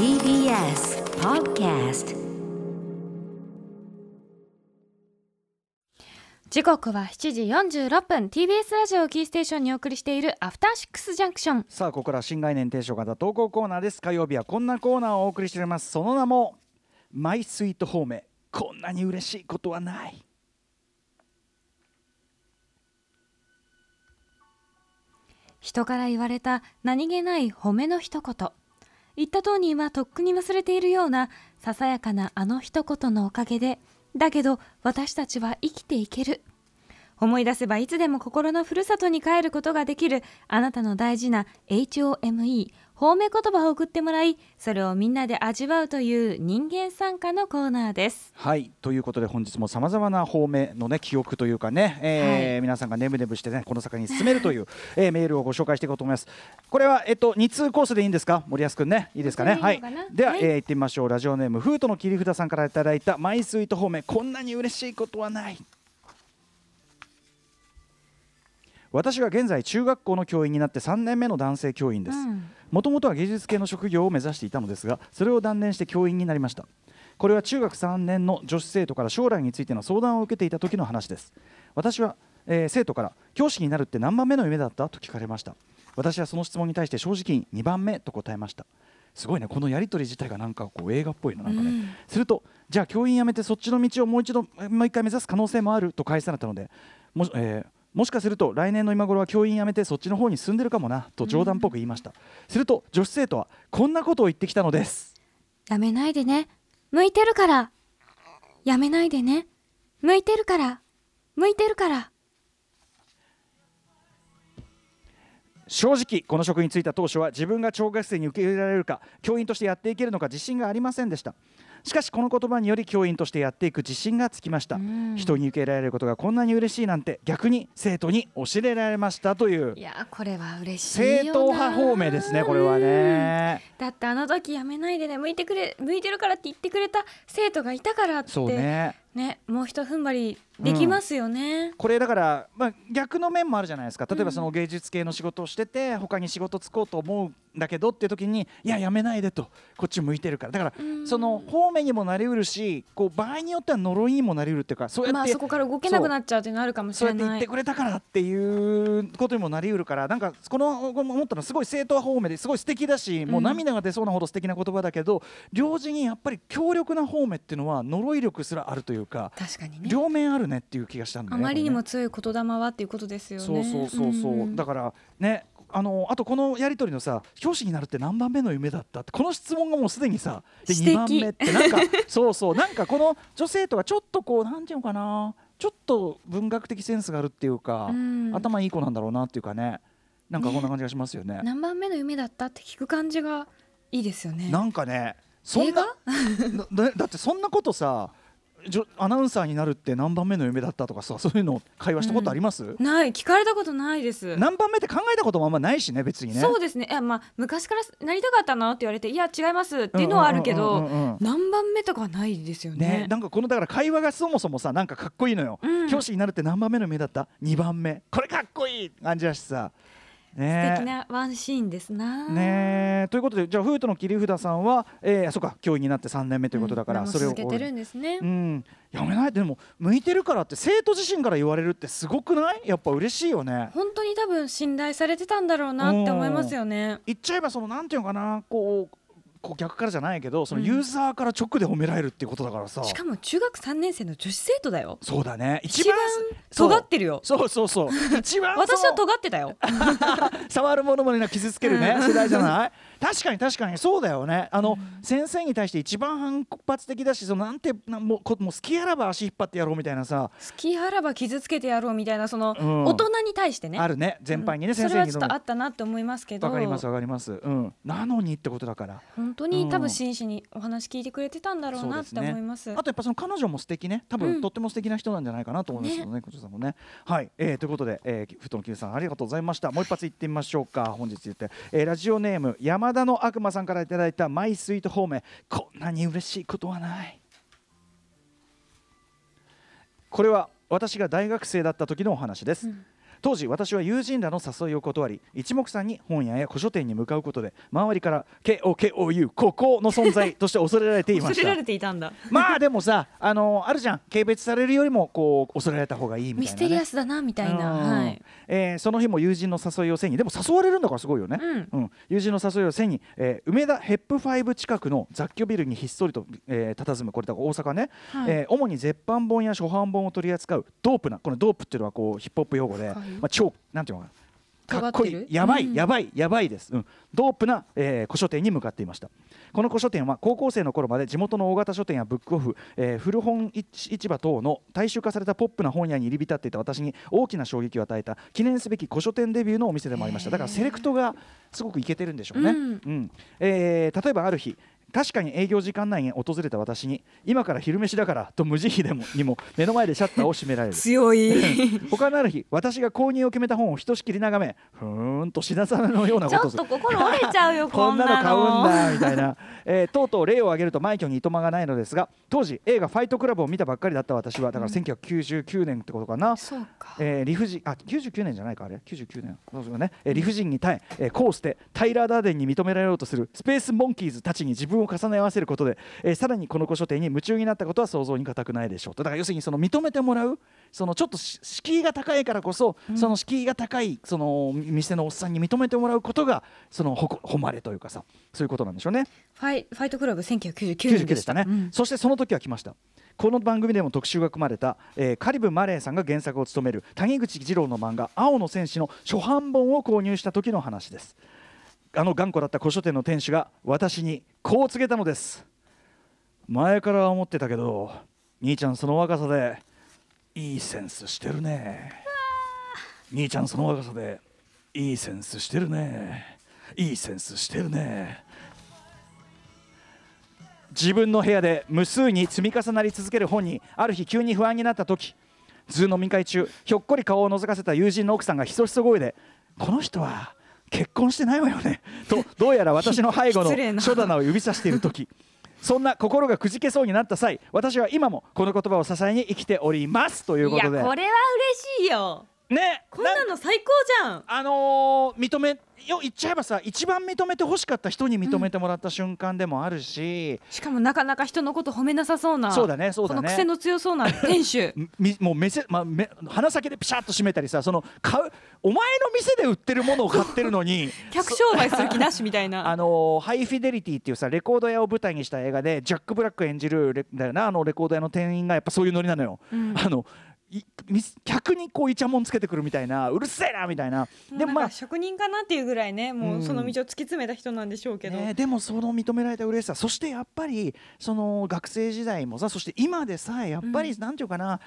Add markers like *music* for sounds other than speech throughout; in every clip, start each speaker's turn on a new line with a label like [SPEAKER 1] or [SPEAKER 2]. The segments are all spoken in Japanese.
[SPEAKER 1] TBS Podcast
[SPEAKER 2] 時刻は7時46分。TBS ラジオキーステーションにお送りしているアフターシックスジャンクション
[SPEAKER 3] さあここから新概念提唱型投稿コーナーです。火曜日はこんなコーナーをお送りしております。その名もマイスイートホームこんなに嬉しいことはない。
[SPEAKER 2] 人から言われた何気ない褒めの一言言った当人はとっくに忘れているようなささやかなあの一言のおかげでだけど私たちは生きていける。思い出せばいつでも心のふるさとに帰ることができるあなたの大事な HOME 褒め言葉を送ってもらいそれをみんなで味わうという人間参加のコーナーです。
[SPEAKER 3] はいということで本日もさまざまな方面のね記憶というかね、えー
[SPEAKER 2] はい。
[SPEAKER 3] 皆さんがねむねむしてねこの坂に進めるという、*laughs* えーメールをご紹介していこうと思います。これはえっと2通コースでいいんですか？森保くんね。いいですかね？はい。
[SPEAKER 2] い。かな？
[SPEAKER 3] では、
[SPEAKER 2] はい。
[SPEAKER 3] えー行ってみましょう。ラジオネームフートの切り札さんからいただいたマイスイート方面こんなに嬉しいことはない私は現在中学校の教員になって3年目の男性教員です、
[SPEAKER 2] うん。
[SPEAKER 3] もともとは芸術系の職業を目指していたのですがそれを断念して教員になりました。これは中学3年の女子生徒から将来についての相談を受けていた時の話です。私は、えー生徒から教師になるって何番目の夢だったと聞かれました。私はその質問に対して正直に2番目と答えました。すごいねこのやり取り自体がなんかこう映画っぽいのなんかね、
[SPEAKER 2] うん。
[SPEAKER 3] するとじゃあ教員辞めてそっちの道をもう一度えーもう一回目指す可能性もあると返されたのでも,、えーもしかすると来年の今頃は教員辞めてそっちの方に進んでるかもなと冗談っぽく言いました、すると女子生徒はこんなことを言ってきたのです。
[SPEAKER 2] やめないでね。向いてるから。やめないでね。向いてるから。向いてるから。
[SPEAKER 3] 正直この職に就いた当初は自分が小学生に受け入れられるか教員としてやっていけるのか自信がありませんでしたしかしこの言葉により教員としてやっていく自信がつきました、
[SPEAKER 2] うん。
[SPEAKER 3] 人に受け入れられることがこんなに嬉しいなんて逆に生徒に教えられましたという。
[SPEAKER 2] いやこれは嬉しいよな。
[SPEAKER 3] 正統派方面ですねこれはね。
[SPEAKER 2] だってあの時やめないでね向いてくれ向いてるからって言ってくれた生徒がいたからって。
[SPEAKER 3] そうね
[SPEAKER 2] ねもうひと踏ん張りできますよね、
[SPEAKER 3] これだから、まあ、逆の面もあるじゃないですか。例えばその芸術系の仕事をしてて他に仕事つこうと思うんだけどっていう時にいややめないでと。こっち向いてるから。だから
[SPEAKER 2] うん。
[SPEAKER 3] その方面にもなりうるしこう場合によっては呪いにもなりうるっていうかそうやって、
[SPEAKER 2] まあそこから動けなくなっちゃうっていうのあるかもし
[SPEAKER 3] そうやって言
[SPEAKER 2] れない
[SPEAKER 3] ってくれたからっていうことにもなりうるからなんかこの思ったのはすごい正統派方面ですごい素敵だし、もう涙が出そうなほど素敵な言葉だけど両時にやっぱり強力な方面っていうのは呪い力すらあるというか、
[SPEAKER 2] 確かにね。
[SPEAKER 3] 両面あるねっていう気がしたんだよね。
[SPEAKER 2] あまりにも強い言霊はっていうことですよね。
[SPEAKER 3] そうそうそうそう、
[SPEAKER 2] ん
[SPEAKER 3] だからねあのあとこのやり取りのさ教師になるって何番目の夢だったってこの質問がもうすでにさで
[SPEAKER 2] 素敵
[SPEAKER 3] 2番目ってなんか *laughs* そうそう。なんかこの女性とかちょっとこうなんていうのかなちょっと文学的センスがあるっていうか、
[SPEAKER 2] うん。
[SPEAKER 3] 頭いい子なんだろうなっていうかね。なんかこんな感じがしますよね。
[SPEAKER 2] 何番目の夢だったって聞く感じがいいですよね。
[SPEAKER 3] なんかねそんな *laughs* なだだってそんなことさアナウンサーになるって何番目の夢だったとかさそういうの会話したことあります、
[SPEAKER 2] ない聞かれたことないです。
[SPEAKER 3] 何番目って考えたこともあんまないしね別にね。
[SPEAKER 2] そうですね。いやまあ昔からなりたかったのって言われていや違いますっていうのはあるけ
[SPEAKER 3] うんうん
[SPEAKER 2] ど
[SPEAKER 3] うんうんうん。
[SPEAKER 2] 何番目とかはないですよ
[SPEAKER 3] ね。
[SPEAKER 2] ね
[SPEAKER 3] なんかこのだから会話がそもそもさなんかかっこいいのよ、
[SPEAKER 2] うん。
[SPEAKER 3] 教師になるって何番目の夢だった？2番目。これかっこいい！感じだしさ
[SPEAKER 2] 素
[SPEAKER 3] ね
[SPEAKER 2] 敵なワンシーンですな。
[SPEAKER 3] ね。ということでじゃあフートの切り札さんは、えー、あそうか教員になって3年目ということだから、
[SPEAKER 2] うん
[SPEAKER 3] それを
[SPEAKER 2] 続けてるんですね。
[SPEAKER 3] うん。やめないでも向いてるからって生徒自身から言われるってすごくない？やっぱ嬉しいよね。
[SPEAKER 2] 本当に多分信頼されてたんだろうなって思いますよね。
[SPEAKER 3] 言っちゃえばそのなんていうのかなこうこう逆からじゃないけどその
[SPEAKER 2] うん。
[SPEAKER 3] ユーザーから直で褒められるっていうことだからさ、
[SPEAKER 2] しかも中学3年生の女子生徒だよ。
[SPEAKER 3] そうだね。
[SPEAKER 2] 一番尖ってるよ。
[SPEAKER 3] そうそうそう。一番
[SPEAKER 2] 私は尖ってたよ。*laughs*
[SPEAKER 3] 触るものまでな傷つけるね、世代じゃない？確かに確かに。そうだよね。あの、先生に対して一番反発的だしそのなんてなもうこもう好きあらば足引っ張ってやろうみたいなさ、
[SPEAKER 2] 好きあらば傷つけてやろうみたいなその
[SPEAKER 3] うん。
[SPEAKER 2] 大人に対してね。
[SPEAKER 3] あるね。全般にね、
[SPEAKER 2] うん。
[SPEAKER 3] 先生に
[SPEAKER 2] それはちょっとあったなって思いますけど。
[SPEAKER 3] わかりますわかります。うん。なのにってことだから。
[SPEAKER 2] 本当に多分真摯にお話聞いてくれてたんだろうなって思います。
[SPEAKER 3] あとやっぱその彼女も素敵ね。多分、
[SPEAKER 2] うん。
[SPEAKER 3] とっても素敵な人なんじゃないかなと思います。けどね、こちらさんもね。はい、えー、ということで、えー、ふとのきゅうさんありがとうございました。もう一発いってみましょうか。本日言って、えー、ラジオネーム山田の悪魔さんからいただいたマイスイートホームこんなに嬉しいことはない。これは私が大学生だった時のお話です、当時私は友人らの誘いを断り一目散に本屋や古書店に向かうことで周りから KOKOU ここの存在として恐れられていました。
[SPEAKER 2] 恐れられていたんだ。
[SPEAKER 3] まあでもさあのあるじゃん。軽蔑されるよりもこう恐れられた方がいいみたいな、ね、
[SPEAKER 2] ミステリアスだなみたいな、
[SPEAKER 3] うん。
[SPEAKER 2] はい、
[SPEAKER 3] えーその日も友人の誘いを背にでも誘われるんだからすごいよね、
[SPEAKER 2] うん。
[SPEAKER 3] うん。友人の誘いを背に、えー梅田ヘップファイブ近くの雑居ビルにひっそりと、えー、佇む。これだから大阪ね、
[SPEAKER 2] はい。
[SPEAKER 3] えー主に絶版本や初版本を取り扱うドープなこのドープっていうのはこうヒップホップ用語で、
[SPEAKER 2] はい。
[SPEAKER 3] まあ、超なんていうのかなかっこいい。やばい、
[SPEAKER 2] うん。
[SPEAKER 3] やばいやばいです、うん、ドープな、えー古書店に向かっていました。この古書店は高校生の頃まで地元の大型書店やブックオフ、えー古本市市場等の大衆化されたポップな本屋に入り浸っていた私に大きな衝撃を与えた記念すべき古書店デビューのお店でもありました。だからセレクトがすごくいけてるんでしょうね、
[SPEAKER 2] うん。
[SPEAKER 3] えー例えばある日確かに営業時間内に訪れた私に今から昼飯だからと無慈悲でもにも目の前でシャッターを閉められる。
[SPEAKER 2] 強い。*laughs*
[SPEAKER 3] 他のある日私が購入を決めた本をひとしきり眺めふーんと品定めのような
[SPEAKER 2] ちょっ
[SPEAKER 3] ことをする。
[SPEAKER 2] と心折れちゃうよ
[SPEAKER 3] こ *laughs*
[SPEAKER 2] こん
[SPEAKER 3] んなの買うんだみたいな、えーとうとう例を挙げると枚挙にいとまがないのですが当時映画「ファイトクラブ」を見たばっかりだった私はだから1999年ってことかな、
[SPEAKER 2] そうか、
[SPEAKER 3] えー理不尽あ99年じゃないかあれ？99年。そうですよね、えー理不尽に耐ええーこうしてタイラー・ダーデンに認められようとするスペースモンキーズたちに自分を重ね合わせることで、えーさらにこの古書店に夢中になったことは想像に難くないでしょうと。だから要するにその認めてもらうそのちょっとし敷居が高いからこそ、その敷居が高いその店のおっさんに認めてもらうことがその誉れというかさそういうことなんでしょうね。
[SPEAKER 2] ファイファイトクラブ1999
[SPEAKER 3] 99
[SPEAKER 2] 年でし
[SPEAKER 3] たね、
[SPEAKER 2] うん。
[SPEAKER 3] そしてその時は来ました。この番組でも特集が組まれた、えーカリブ・マレーさんが原作を務める谷口ジローの漫画「青の戦士」の初版本を購入した時の話ですあの頑固だった古書店の店主が私にこう告げたのです。前から思ってたけど兄ちゃんその若さでいいセンスしてるね。兄ちゃんその若さでいいセンスしてるね。いいセンスしてるね。自分の部屋で無数に積み重なり続ける本にある日急に不安になった時 Zoom 飲み会中ひょっこり顔を覗かせた友人の奥さんがひそひそ声で「この人は結婚してないわよね」とどうやら私の背後の書棚を指さしている時。そんな心がくじけそうになった際私は今もこの言葉を支えに生きておりますという
[SPEAKER 2] いや
[SPEAKER 3] ことで。
[SPEAKER 2] これは嬉しいよ
[SPEAKER 3] ね
[SPEAKER 2] こんなの最高じゃん。
[SPEAKER 3] あのー認めよ言っちゃえばさ一番認めてほしかった人に認めてもらった瞬間でもあるし、
[SPEAKER 2] しかもなかなか人のこと褒めなさそうな
[SPEAKER 3] そうだねそうだね。
[SPEAKER 2] この癖の強そうな店主。*laughs*
[SPEAKER 3] みもう目せ、まあ、目鼻先でピシャッと閉めたりさその買うお前の店で売ってるものを買ってるのに *laughs*
[SPEAKER 2] 客商売する気なしみたいな。*laughs*
[SPEAKER 3] あのーハイフィデリティっていうさレコード屋を舞台にした映画でジャック・ブラック演じるレだよなあのレコード屋の店員がやっぱそういうノリなのよ。
[SPEAKER 2] うん。
[SPEAKER 3] あの客にこうイチャモンつけてくるみたいなうるせえなみたいな。でもまあ
[SPEAKER 2] 職人かなっていうぐらいねもうその道を突き詰めた人なんでしょうけど、
[SPEAKER 3] ね、でもその認められた嬉しさ。そしてやっぱりその学生時代もさそして今でさえやっぱりなんていうかな、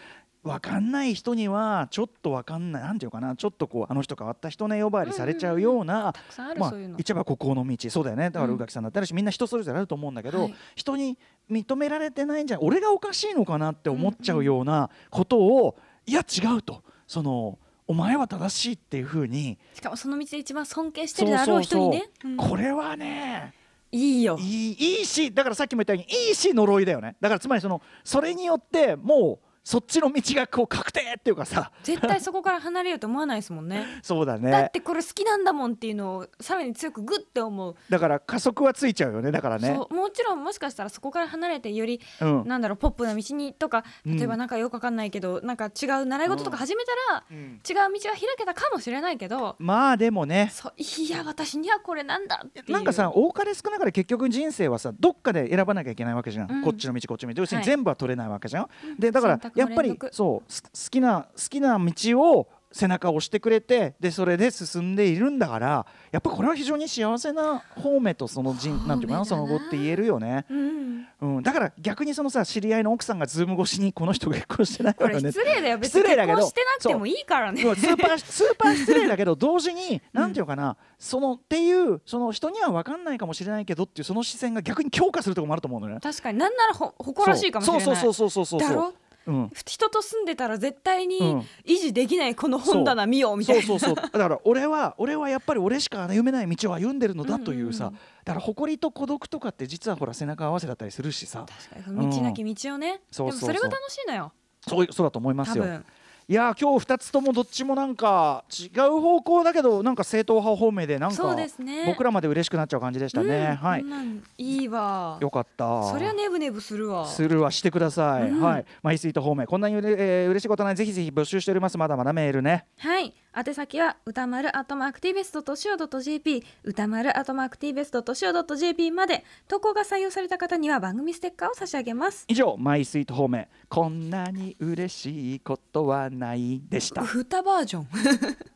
[SPEAKER 3] 分かんない人にはちょっと分かんないなんていうかなちょっとこうあの人変わった人ね呼ばわりされちゃうような、
[SPEAKER 2] たくさんある、
[SPEAKER 3] まあ
[SPEAKER 2] そういうの。
[SPEAKER 3] 言っちゃえば孤高の道そうだよね。だから
[SPEAKER 2] うん。
[SPEAKER 3] 宇垣さんだったらし、みんな人それぞれあると思うんだけど、
[SPEAKER 2] はい。
[SPEAKER 3] 人に認められてないんじゃ俺がおかしいのかなって思っちゃうようなことを、いや違うと。そのお前は正しいっていうふうに。
[SPEAKER 2] しかもその道で一番尊敬してるであろう人にね。うん。
[SPEAKER 3] これはね
[SPEAKER 2] いいよ。
[SPEAKER 3] いいいいしだからさっきも言ったようにいいし呪いだよね。だからつまりそのそれによってもうそっちの道がこう確定っていうかさ。
[SPEAKER 2] 絶対そこから離れようと思わないですもんね。*laughs*
[SPEAKER 3] そうだ
[SPEAKER 2] だっ
[SPEAKER 3] ね
[SPEAKER 2] てこれ好きなんだもんっていうのをさらに強くグッて思う。
[SPEAKER 3] だから加速はついちゃうよねだからね。
[SPEAKER 2] もちろんもしかしたらそこから離れてより、
[SPEAKER 3] うん。
[SPEAKER 2] なんだろうポップな道にとか
[SPEAKER 3] うん。
[SPEAKER 2] 例えばなんかよくわかんないけど、なんか違う習い事とか始めたら、
[SPEAKER 3] うん。
[SPEAKER 2] 違う道が開けたかもしれないけど
[SPEAKER 3] まあでもね。
[SPEAKER 2] そういや私にはこれなんだって
[SPEAKER 3] なんかさ多かれ少なかれ結局人生はさどっかで選ばなきゃいけないわけじゃん、
[SPEAKER 2] うん。
[SPEAKER 3] こっちの道こっちの道。要するに
[SPEAKER 2] はい。
[SPEAKER 3] 全部は取れないわけじゃん、
[SPEAKER 2] うん。
[SPEAKER 3] でだからやっぱりそうす好きな好きな道を背中を押してくれてでそれで進んでいるんだからやっぱこれは非常に幸せな方面とその人な。んていうかなその後って言えるよね、
[SPEAKER 2] うん、
[SPEAKER 3] うん、だから逆にそのさ知り合いの奥さんがズーム越しにこの人結婚してない
[SPEAKER 2] これ
[SPEAKER 3] わよね。
[SPEAKER 2] 失礼だよ。別に結
[SPEAKER 3] 失礼だけど
[SPEAKER 2] 婚してなくてもいいからね。
[SPEAKER 3] スーパースーパー失礼だけど同時になんていうかな、そのっていうその人には分かんないかもしれないけどっていうその視線が逆に強化するところもあると思うのね。
[SPEAKER 2] 確かに。なんならほ誇らしいかもしれない。
[SPEAKER 3] そう。そう。そう。そう。そう。そう。
[SPEAKER 2] だろ？
[SPEAKER 3] うん、
[SPEAKER 2] 人と住んでたら絶対に
[SPEAKER 3] うん。
[SPEAKER 2] 維持できないこの本棚見ようみたいな。
[SPEAKER 3] そうそうそう。*laughs* だから俺は俺はやっぱり俺しか歩めない道を歩んでるのだというさ、
[SPEAKER 2] うんうんうん。
[SPEAKER 3] だから誇りと孤独とかって実はほら背中合わせだったりするしさ。
[SPEAKER 2] 確かに。道なき道をね、
[SPEAKER 3] そうそうそう。
[SPEAKER 2] でもそれが楽しいのよ。
[SPEAKER 3] そうそうだと思いますよ。
[SPEAKER 2] 多分
[SPEAKER 3] いやー今日2つともどっちもなんか違う方向だけどなんか正統派方面でなんか僕らまで嬉しくなっちゃう感じでしたね、はい。
[SPEAKER 2] うんこんなんいいわ。
[SPEAKER 3] よかった。
[SPEAKER 2] そりゃネブネブするわ。
[SPEAKER 3] するはしてください、
[SPEAKER 2] うん
[SPEAKER 3] はい。マイスイート方面こんなにうれ、えー嬉しいことない。ぜひぜひ募集しております。まだまだメールね。
[SPEAKER 2] はい宛先は歌丸アットマーク TBS.CO.JP 歌丸アットマーク TBS.CO.JP まで投稿が採用された方には番組ステッカーを差し上げます。
[SPEAKER 3] 以上マイスイート方面。こんなに嬉しいことはないでした。*laughs*
[SPEAKER 2] 歌バージョン。*laughs*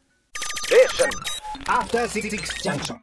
[SPEAKER 1] After Six Junction.